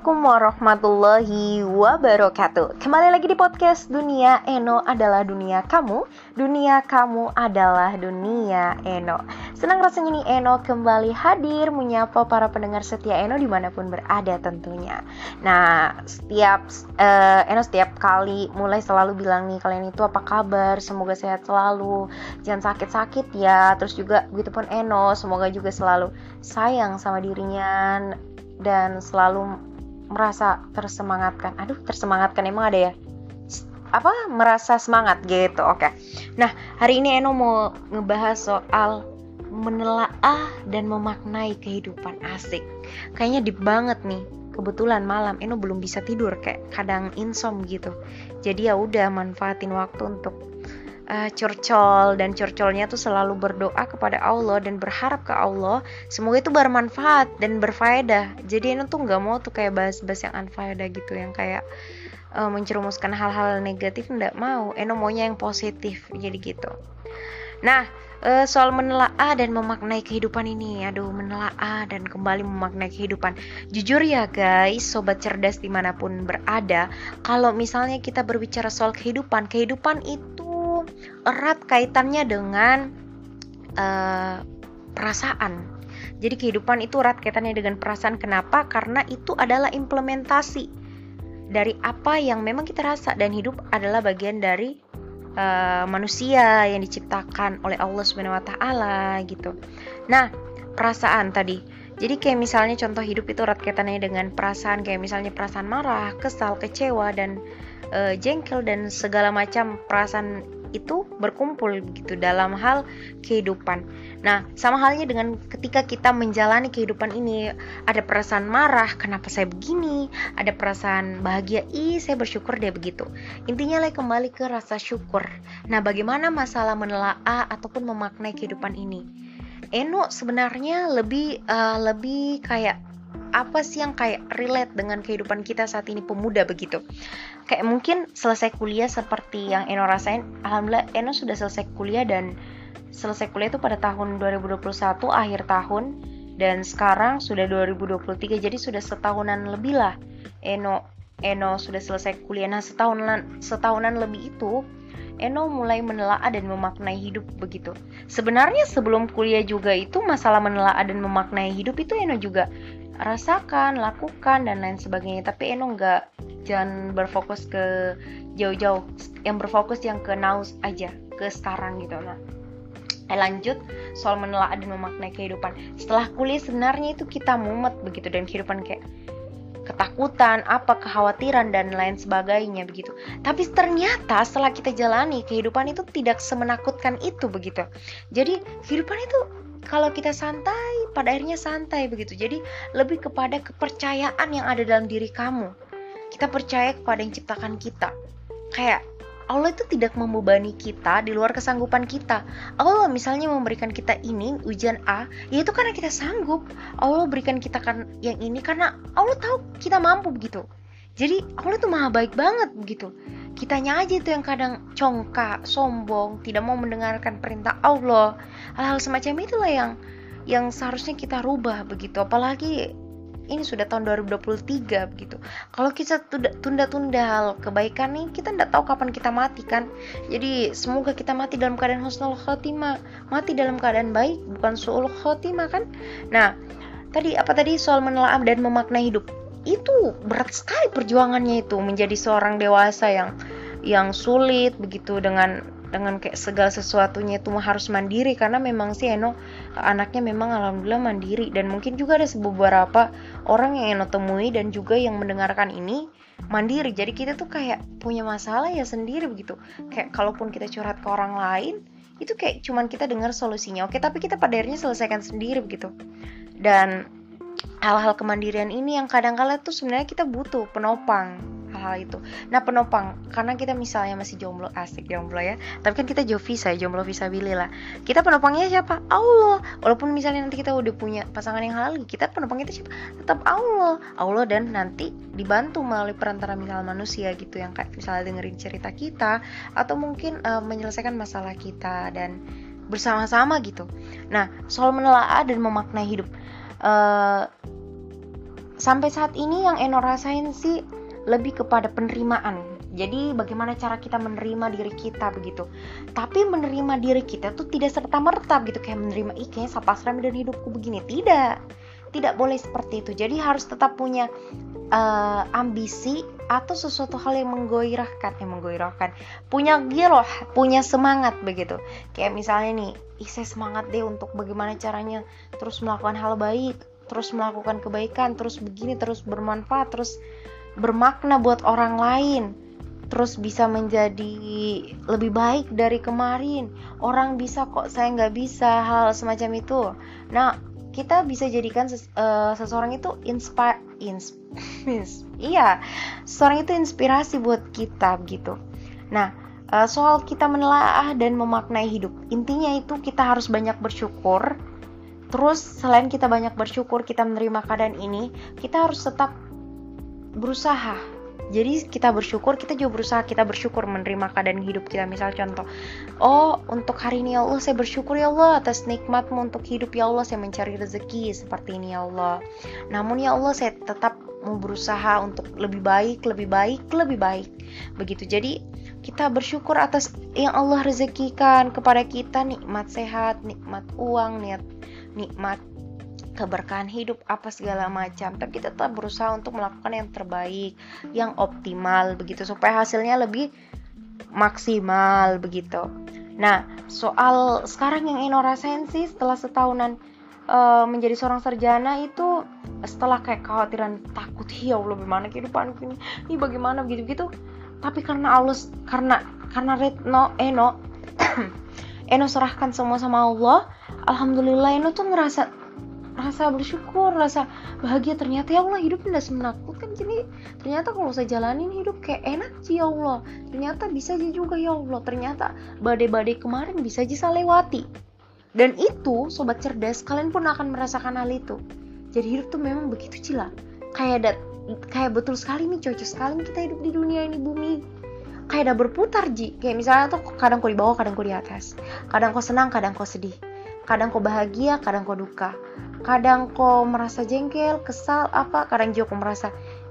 Assalamualaikum warahmatullahi wabarakatuh. Kembali lagi di podcast Dunia Eno adalah dunia kamu. Dunia kamu adalah dunia Eno. Senang rasanya nih Eno kembali hadir Menyapa para pendengar setia Eno di mana pun berada tentunya. Nah setiap uh, Eno setiap kali mulai selalu bilang nih Kalian itu apa kabar? Semoga sehat selalu. Jangan sakit-sakit ya. Terus juga gitu pun Eno Semoga juga selalu sayang sama dirinya dan selalu merasa tersemangatkan. Aduh, tersemangatkan emang ada ya? Apa merasa semangat gitu. Oke. Nah, hari ini Eno mau ngebahas soal menelaah dan memaknai kehidupan asik. Kayaknya deep banget nih. Kebetulan malam Eno belum bisa tidur kayak kadang insom gitu. Jadi ya udah manfaatin waktu untuk uh, curcol dan curcolnya tuh selalu berdoa kepada Allah dan berharap ke Allah. Semoga itu bermanfaat dan berfaedah. Jadi ini tuh nggak mau tuh kayak bahas-bahas yang unfaedah gitu yang kayak uh, mencerumuskan hal-hal negatif nggak mau. Eno maunya yang positif jadi gitu. Nah uh, soal menelaah dan memaknai kehidupan ini. Aduh menelaah dan kembali memaknai kehidupan. Jujur ya guys sobat cerdas di mana pun berada kalau misalnya kita berbicara soal kehidupan kehidupan itu erat kaitannya dengan uh, perasaan. Jadi kehidupan itu erat kaitannya dengan perasaan. Kenapa? Karena itu adalah implementasi dari apa yang memang kita rasa dan hidup adalah bagian dari uh, manusia yang diciptakan oleh Allah Subhanahu wa taala gitu. Nah, perasaan tadi. Jadi kayak misalnya contoh hidup itu erat kaitannya dengan perasaan kayak misalnya perasaan marah, kesal, kecewa dan uh, jengkel dan segala macam perasaan itu berkumpul gitu dalam hal kehidupan. Nah, sama halnya dengan ketika kita menjalani kehidupan ini, ada perasaan marah, kenapa saya begini? Ada perasaan bahagia, ih saya bersyukur dia begitu. Intinya lah kembali ke rasa syukur. Nah, bagaimana masalah menelaah ataupun memaknai kehidupan ini? Eno sebenarnya lebih uh, lebih kayak apa sih yang kayak relate dengan kehidupan kita saat ini pemuda begitu kayak mungkin selesai kuliah seperti yang Eno rasain alhamdulillah Eno sudah selesai kuliah dan selesai kuliah itu pada tahun 2021 akhir tahun dan sekarang sudah 2023 jadi sudah setahunan lebih lah Eno Eno sudah selesai kuliah nah setahunan setahunan lebih itu Eno mulai menelaah dan memaknai hidup begitu. Sebenarnya sebelum kuliah juga itu masalah menelaah dan memaknai hidup itu Eno juga rasakan, lakukan dan lain sebagainya. Tapi Eno nggak jangan berfokus ke jauh-jauh, yang berfokus yang ke now aja, ke sekarang gitu. Nah, eh, lanjut soal menelaah dan memaknai kehidupan. Setelah kuliah sebenarnya itu kita mumet begitu dan kehidupan kayak ketakutan, apa kekhawatiran dan lain sebagainya begitu. Tapi ternyata setelah kita jalani kehidupan itu tidak semenakutkan itu begitu. Jadi kehidupan itu kalau kita santai, pada akhirnya santai begitu. Jadi lebih kepada kepercayaan yang ada dalam diri kamu. Kita percaya kepada yang ciptakan kita. Kayak Allah itu tidak membebani kita di luar kesanggupan kita. Allah misalnya memberikan kita ini ujian A, ya itu karena kita sanggup. Allah berikan kita kan yang ini karena Allah tahu kita mampu begitu. Jadi Allah itu maha baik banget begitu kitanya aja itu yang kadang congkak, sombong, tidak mau mendengarkan perintah Allah. Hal-hal semacam itulah yang yang seharusnya kita rubah begitu. Apalagi ini sudah tahun 2023 begitu. Kalau kita tunda-tunda hal kebaikan nih, kita tidak tahu kapan kita mati kan. Jadi semoga kita mati dalam keadaan husnul khotimah, mati dalam keadaan baik, bukan suul khotimah kan. Nah, tadi apa tadi soal menelaah dan memaknai hidup itu berat sekali perjuangannya itu menjadi seorang dewasa yang yang sulit begitu dengan dengan kayak segala sesuatunya itu harus mandiri. Karena memang sih Eno anaknya memang alhamdulillah mandiri. Dan mungkin juga ada beberapa orang yang Eno temui dan juga yang mendengarkan ini mandiri. Jadi kita tuh kayak punya masalah ya sendiri begitu. Kayak kalaupun kita curhat ke orang lain itu kayak cuman kita dengar solusinya. Oke tapi kita pada akhirnya selesaikan sendiri begitu. Dan hal-hal kemandirian ini yang kadang-kala tuh sebenarnya kita butuh penopang hal-hal itu. Nah penopang karena kita misalnya masih jomblo asik jomblo ya, tapi kan kita jauh visa jomblo visa bilih lah. Kita penopangnya siapa? Allah. Walaupun misalnya nanti kita udah punya pasangan yang halal, kita penopang kita siapa? Tetap Allah. Allah dan nanti dibantu melalui perantara misal manusia gitu yang kayak misalnya dengerin cerita kita atau mungkin uh, menyelesaikan masalah kita dan bersama-sama gitu. Nah soal menelaah dan memaknai hidup uh, sampai saat ini yang Eno rasain sih lebih kepada penerimaan. Jadi bagaimana cara kita menerima diri kita begitu. Tapi menerima diri kita tuh tidak serta merta gitu kayak menerima ih kayaknya sapasram dan hidupku begini. Tidak. Tidak boleh seperti itu. Jadi harus tetap punya uh, ambisi atau sesuatu hal yang menggoirahkan yang menggoirahkan punya giroh punya semangat begitu. Kayak misalnya nih ih saya semangat deh untuk bagaimana caranya terus melakukan hal baik terus melakukan kebaikan terus begini terus bermanfaat terus bermakna buat orang lain terus bisa menjadi lebih baik dari kemarin. Orang bisa kok saya nggak bisa hal semacam itu. Nah kita bisa jadikan ses, uh, seseorang itu inspire ins, iya seseorang itu inspirasi buat kita gitu. Nah uh, soal kita menelaah dan memaknai hidup intinya itu kita harus banyak bersyukur. Terus selain kita banyak bersyukur kita menerima keadaan ini kita harus tetap berusaha jadi kita bersyukur kita juga berusaha kita bersyukur menerima keadaan hidup kita. Misal contoh oh untuk hari ini ya Allah saya bersyukur ya Allah atas nikmatmu untuk hidup ya Allah saya mencari rezeki seperti ini ya Allah. Namun ya Allah saya tetap mau berusaha untuk lebih baik lebih baik lebih baik. Begitu. Jadi kita bersyukur atas yang Allah rezekikan kepada kita. Nikmat sehat nikmat uang niat nikmat keberkahan hidup apa segala macam. Tapi kita tetap berusaha untuk melakukan yang terbaik yang optimal begitu. Supaya hasilnya lebih maksimal begitu. Nah soal sekarang yang Eno rasain sih setelah setahunan uh, menjadi seorang sarjana itu setelah kayak kekhawatiran takut ya Allah bagaimana kehidupan ini? Ini bagaimana? begitu gitu tapi karena Allah karena karena Retno Eno Eno serahkan semua sama Allah Alhamdulillah Eno tuh ngerasa rasa bersyukur rasa bahagia. Ternyata ya Allah hidup tidak menakutkan jadi ternyata kalau saya jalanin hidup kayak enak sih ya Allah. Ternyata bisa aja juga ya Allah. Ternyata badai-badai kemarin bisa aja saya lewati. Dan itu sobat cerdas kalian pun akan merasakan hal itu. Jadi hidup tuh memang begitu cila. Kayak ada kayak betul sekali nih cocok sekali kita hidup di dunia ini bumi. Kayak ada berputar ji. Kayak misalnya tuh kadang kau di bawah kadang kau di atas. Kadang kau senang kadang kau sedih kadang kau bahagia kadang kau duka. Kadang kok merasa jengkel kesal apa kadang juga kok merasa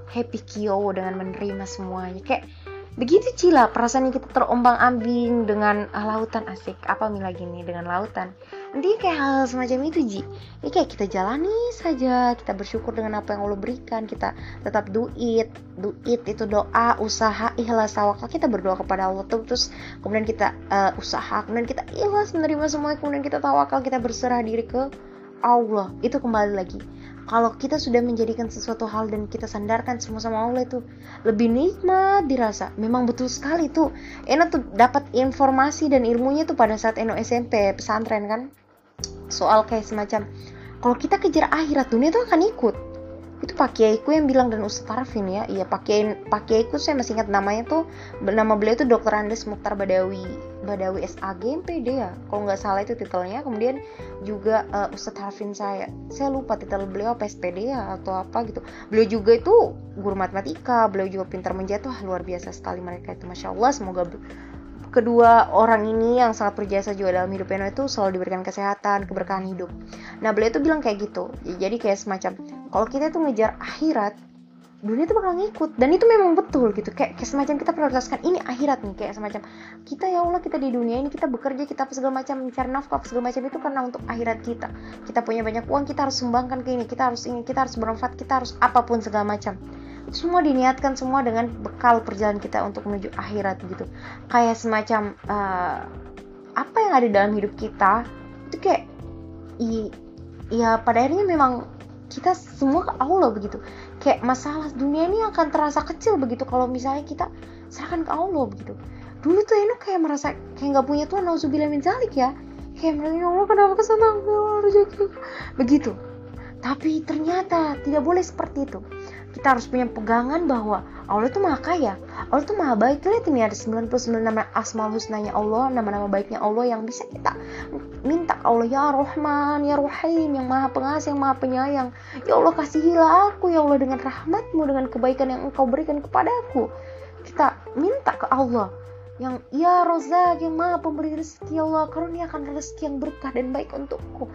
happy kyo dengan menerima semuanya. Kayak begitu cila perasaan kita terombang ambing dengan lautan asik. Apa mi lagi nih dengan lautan nanti kayak hal, hal semacam itu ji. Ini kayak kita jalani saja kita bersyukur dengan apa yang Allah berikan kita tetap do it do it itu doa usaha ikhlas tawakal kita berdoa kepada Allah tuh terus kemudian kita uh, usaha kemudian kita ikhlas menerima semua kemudian kita tawakal kita berserah diri ke Allah. Itu kembali lagi kalau kita sudah menjadikan sesuatu hal dan kita sandarkan semua sama Allah itu lebih nikmat dirasa. Memang betul sekali tuh. Eno tuh dapat informasi dan ilmunya tuh pada saat Eno SMP pesantren kan. Soal kayak semacam kalau kita kejar akhirat dunia tuh akan ikut itu Pak Kiaiku yang bilang dan Ustaz Tarfin ya. Iya Pak Kiai Pak Kiaiku saya masih ingat namanya tuh nama beliau itu Dr. Andes Mukhtar Badawi Badawi SAG MPD ya. Kalau nggak salah itu titelnya. Kemudian juga uh, Ustaz Tarfin saya saya lupa titel beliau apa SPD ya atau apa gitu. Beliau juga itu guru matematika. Beliau juga pintar menjatuh luar biasa sekali mereka itu. Masya Allah semoga kedua orang ini yang sangat berjasa juga dalam hidup Eno itu selalu diberikan kesehatan, keberkahan hidup. Nah beliau itu bilang kayak gitu, jadi kayak semacam kalau kita tuh ngejar akhirat, dunia itu bakal ngikut. Dan itu memang betul gitu. Kayak, kayak semacam kita prioritaskan ini akhirat nih kayak semacam. Kita ya Allah kita di dunia ini kita bekerja kita apa segala macam mencari nafkah segala macam itu karena untuk akhirat kita. Kita punya banyak uang kita harus sumbangkan ke ini. Kita harus ini kita harus bermanfaat kita harus apa pun segala macam. Semua diniatkan semua dengan bekal perjalanan kita untuk menuju akhirat gitu. Kayak semacam uh, apa yang ada dalam hidup kita itu kayak i, ya pada akhirnya memang kita semua ke Allah begitu. Kayak masalah dunia ini akan terasa kecil begitu kalau misalnya kita serahkan ke Allah begitu. Dulu tuh Eno kayak merasa kayak nggak punya Tuhan nauzubillah min zalik ya. Kayak merasa ya Allah kenapa ke sana? Rezeki. Begitu. Tapi ternyata tidak boleh seperti itu kita harus punya pegangan bahwa Allah itu maha kaya. Allah itu maha baik. Lihat ini ada 99 nama asmaul husnanya Allah nama-nama baiknya Allah yang bisa kita minta. Allah ya Rahman ya Rahim yang maha pengasih yang maha penyayang. Ya Allah kasihilah aku ya Allah dengan rahmatmu dengan kebaikan yang engkau berikan kepadaku. Kita minta ke Allah yang ya Rozak yang maha pemberi rezeki ya Allah karuniakan rezeki yang berkah dan baik untukku.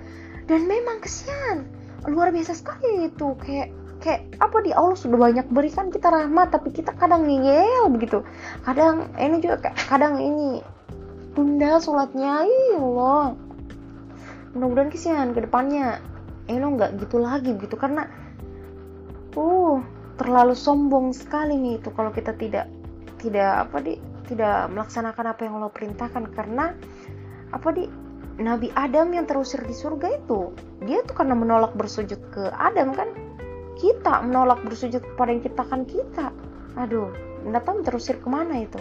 Dan memang kesian. Luar biasa sekali itu. Kayak kayak apa di Allah sudah banyak berikan kita rahmat tapi kita kadang ngeyel begitu. Kadang ini juga kadang ini tunda sholatnya ya Allah. Mudah-mudahan kesian ke depannya. Eno nggak gitu lagi gitu karena uh terlalu sombong sekali nih itu kalau kita tidak tidak apa di tidak melaksanakan apa yang Allah perintahkan. Karena apa di Nabi Adam yang terusir di surga itu dia tuh karena menolak bersujud ke Adam kan kita menolak bersujud kepada yang ciptakan kita. Aduh nggak tahu terusir ke mana itu.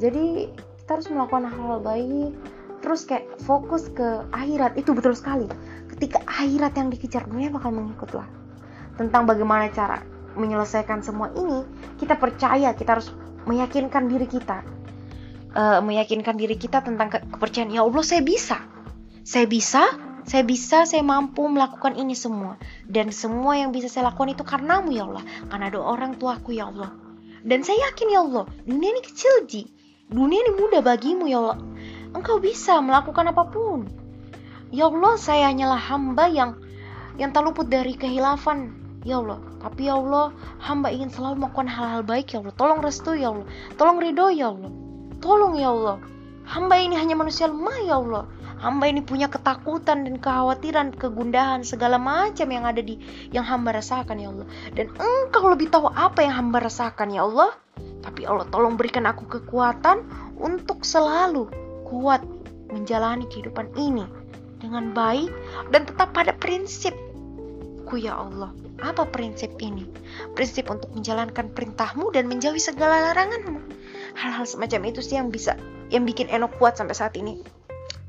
Jadi kita harus melakukan hal-hal baik. Terus kayak fokus ke akhirat. Itu betul sekali. Ketika akhirat yang dikejar dunia bakal mengikutlah. Tentang bagaimana cara menyelesaikan semua ini kita percaya kita harus meyakinkan diri kita. Uh, meyakinkan diri kita tentang ke kepercayaan ya Allah saya bisa. Saya bisa saya bisa, saya mampu melakukan ini semua. Dan semua yang bisa saya lakukan itu karenamu ya Allah. Karena ada orang tuaku ya Allah. Dan saya yakin ya Allah, dunia ini kecil Ji. Dunia ini mudah bagimu ya Allah. Engkau bisa melakukan apa pun. Ya Allah, saya hanyalah hamba yang yang tak luput dari kehilafan. Ya Allah, tapi ya Allah, hamba ingin selalu melakukan hal-hal baik ya Allah. Tolong restu ya Allah. Tolong ridho ya Allah. Tolong ya Allah. Hamba ini hanya manusia lemah ya Allah hamba ini punya ketakutan dan kekhawatiran, kegundahan, segala macam yang ada di yang hamba rasakan ya Allah. Dan engkau lebih tahu apa yang hamba rasakan ya Allah. Tapi Allah tolong berikan aku kekuatan untuk selalu kuat menjalani kehidupan ini dengan baik dan tetap pada prinsipku ya Allah. Apa prinsip ini? Prinsip untuk menjalankan perintahmu dan menjauhi segala laranganmu. Hal-hal semacam itu sih yang bisa yang bikin Eno kuat sampai saat ini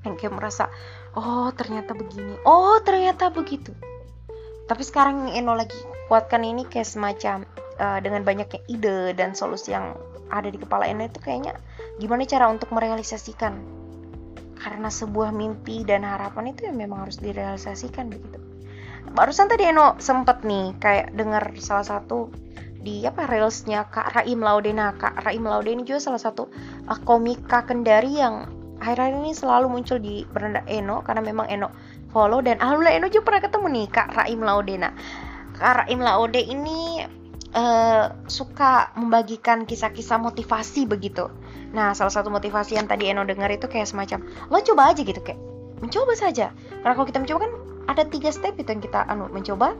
yang kayak merasa oh ternyata begini. Oh ternyata begitu. Tapi sekarang yang Eno lagi kuatkan ini kayak semacam uh, dengan banyaknya ide dan solusi yang ada di kepala Eno itu kayaknya gimana cara untuk merealisasikan? Karena sebuah mimpi dan harapan itu ya memang harus direalisasikan begitu. Barusan tadi Eno sempet nih kayak dengar salah satu di apa reelsnya Kak Raim Laudena Kak Raim Laudena juga salah satu uh, komika Kendari yang akhir-akhir ini selalu muncul di beranda Eno karena memang Eno follow dan alhamdulillah Eno juga pernah ketemu nih Kak Raim Laudena. Kak Raim Laude ini uh, suka membagikan kisah-kisah motivasi begitu. Nah, salah satu motivasi yang tadi Eno dengar itu kayak semacam lo coba aja gitu kayak mencoba saja. Karena kalau kita mencoba kan ada tiga step itu yang kita anu mencoba,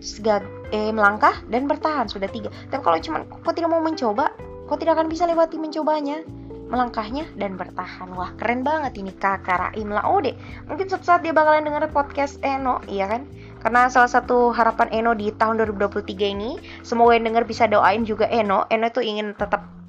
segag, eh, melangkah dan bertahan sudah tiga. Tapi kalau cuma kok tidak mau mencoba, kok tidak akan bisa lewati mencobanya melangkahnya dan bertahan. Wah, keren banget ini kakak Raim Laode. Mungkin suatu saat dia bakalan denger podcast Eno, iya kan? Karena salah satu harapan Eno di tahun 2023 ini, semoga yang denger bisa doain juga Eno. Eno itu ingin tetap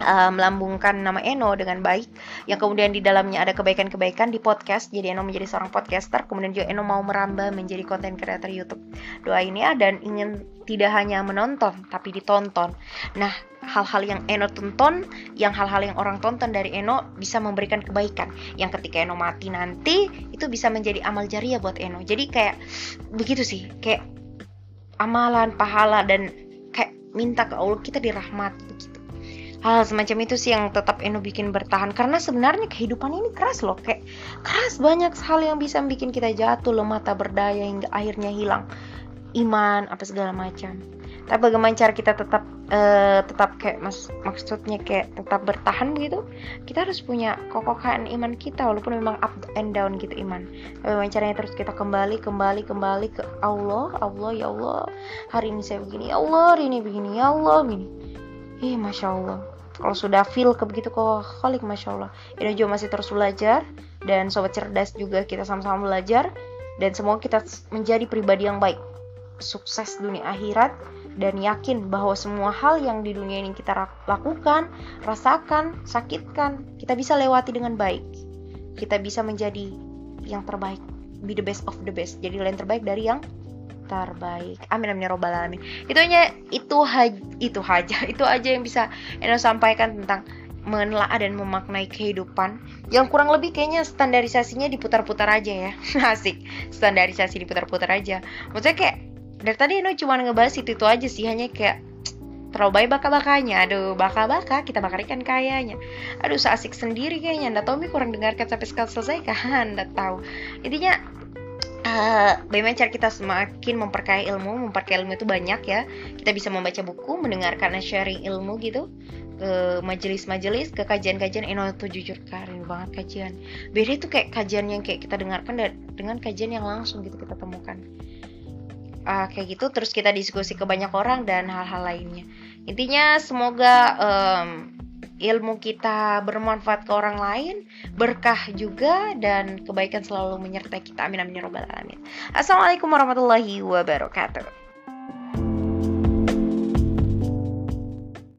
uh, melambungkan nama Eno dengan baik yang kemudian di dalamnya ada kebaikan-kebaikan di podcast jadi Eno menjadi seorang podcaster kemudian juga Eno mau merambah menjadi konten kreator YouTube doa ini ya dan ingin tidak hanya menonton tapi ditonton nah hal-hal yang Eno tonton, yang hal-hal yang orang tonton dari Eno bisa memberikan kebaikan. Yang ketika Eno mati nanti itu bisa menjadi amal jariah buat Eno. Jadi kayak begitu sih, kayak amalan, pahala dan kayak minta ke Allah kita dirahmat begitu. Hal semacam itu sih yang tetap Eno bikin bertahan. Karena sebenarnya kehidupan ini keras loh, kayak keras banyak hal yang bisa bikin kita jatuh lemah tak berdaya hingga akhirnya hilang. Iman apa segala macam. Tapi bagaimana cara kita tetap uh, tetap kayak mas maksudnya kayak tetap bertahan begitu kita harus punya kokohan iman kita walaupun memang up and down gitu iman. Bagaimana caranya terus kita kembali kembali kembali ke Allah? Allah ya Allah hari ini saya begini. Ya Allah hari ini begini. Ya Allah begini ih masya Allah. Kalau sudah feel ke begitu kok khalik masya Allah. Ini juga masih terus belajar. Dan sobat cerdas juga kita sama-sama belajar. Dan semoga kita menjadi pribadi yang baik. Sukses dunia akhirat. Dan yakin bahwa semua hal yang di dunia ini kita lakukan, rasakan, sakitkan, kita bisa lewati dengan baik. Kita bisa menjadi yang terbaik, be the best of the best. Jadi yang terbaik dari yang terbaik. Amin amin ya robbal alamin. Itu hanya itu haj, itu aja itu aja yang bisa Eno sampaikan tentang menelaah dan memaknai kehidupan. Yang kurang lebih kayaknya standarisasinya diputar-putar aja ya. Asik standarisasi diputar-putar aja. Maksudnya kayak dari tadi Eno cuma ngebahas itu itu aja sih hanya kayak terlalu baik baka-bakanya. Aduh baka-baka kita bakar ikan kayanya. Aduh seasik sendiri kayaknya. Ndak tahu mi kurang dengarkan sampai selesai kan ndak tahu. Intinya uh, bagaimana cara kita semakin memperkaya ilmu memperkaya ilmu itu banyak ya. Kita bisa membaca buku mendengarkan sharing ilmu gitu. Ke majelis-majelis ke kajian-kajian. Eno tuh jujur karin banget kajian. Beda itu kayak kajian yang kayak kita dengarkan dengan kajian yang langsung gitu kita temukan. Uh, kayak gitu terus kita diskusi ke banyak orang dan hal-hal lainnya. Intinya semoga um, ilmu kita bermanfaat ke orang lain, berkah juga dan kebaikan selalu menyertai kita. Amin amin ya robbal alamin. Assalamualaikum warahmatullahi wabarakatuh.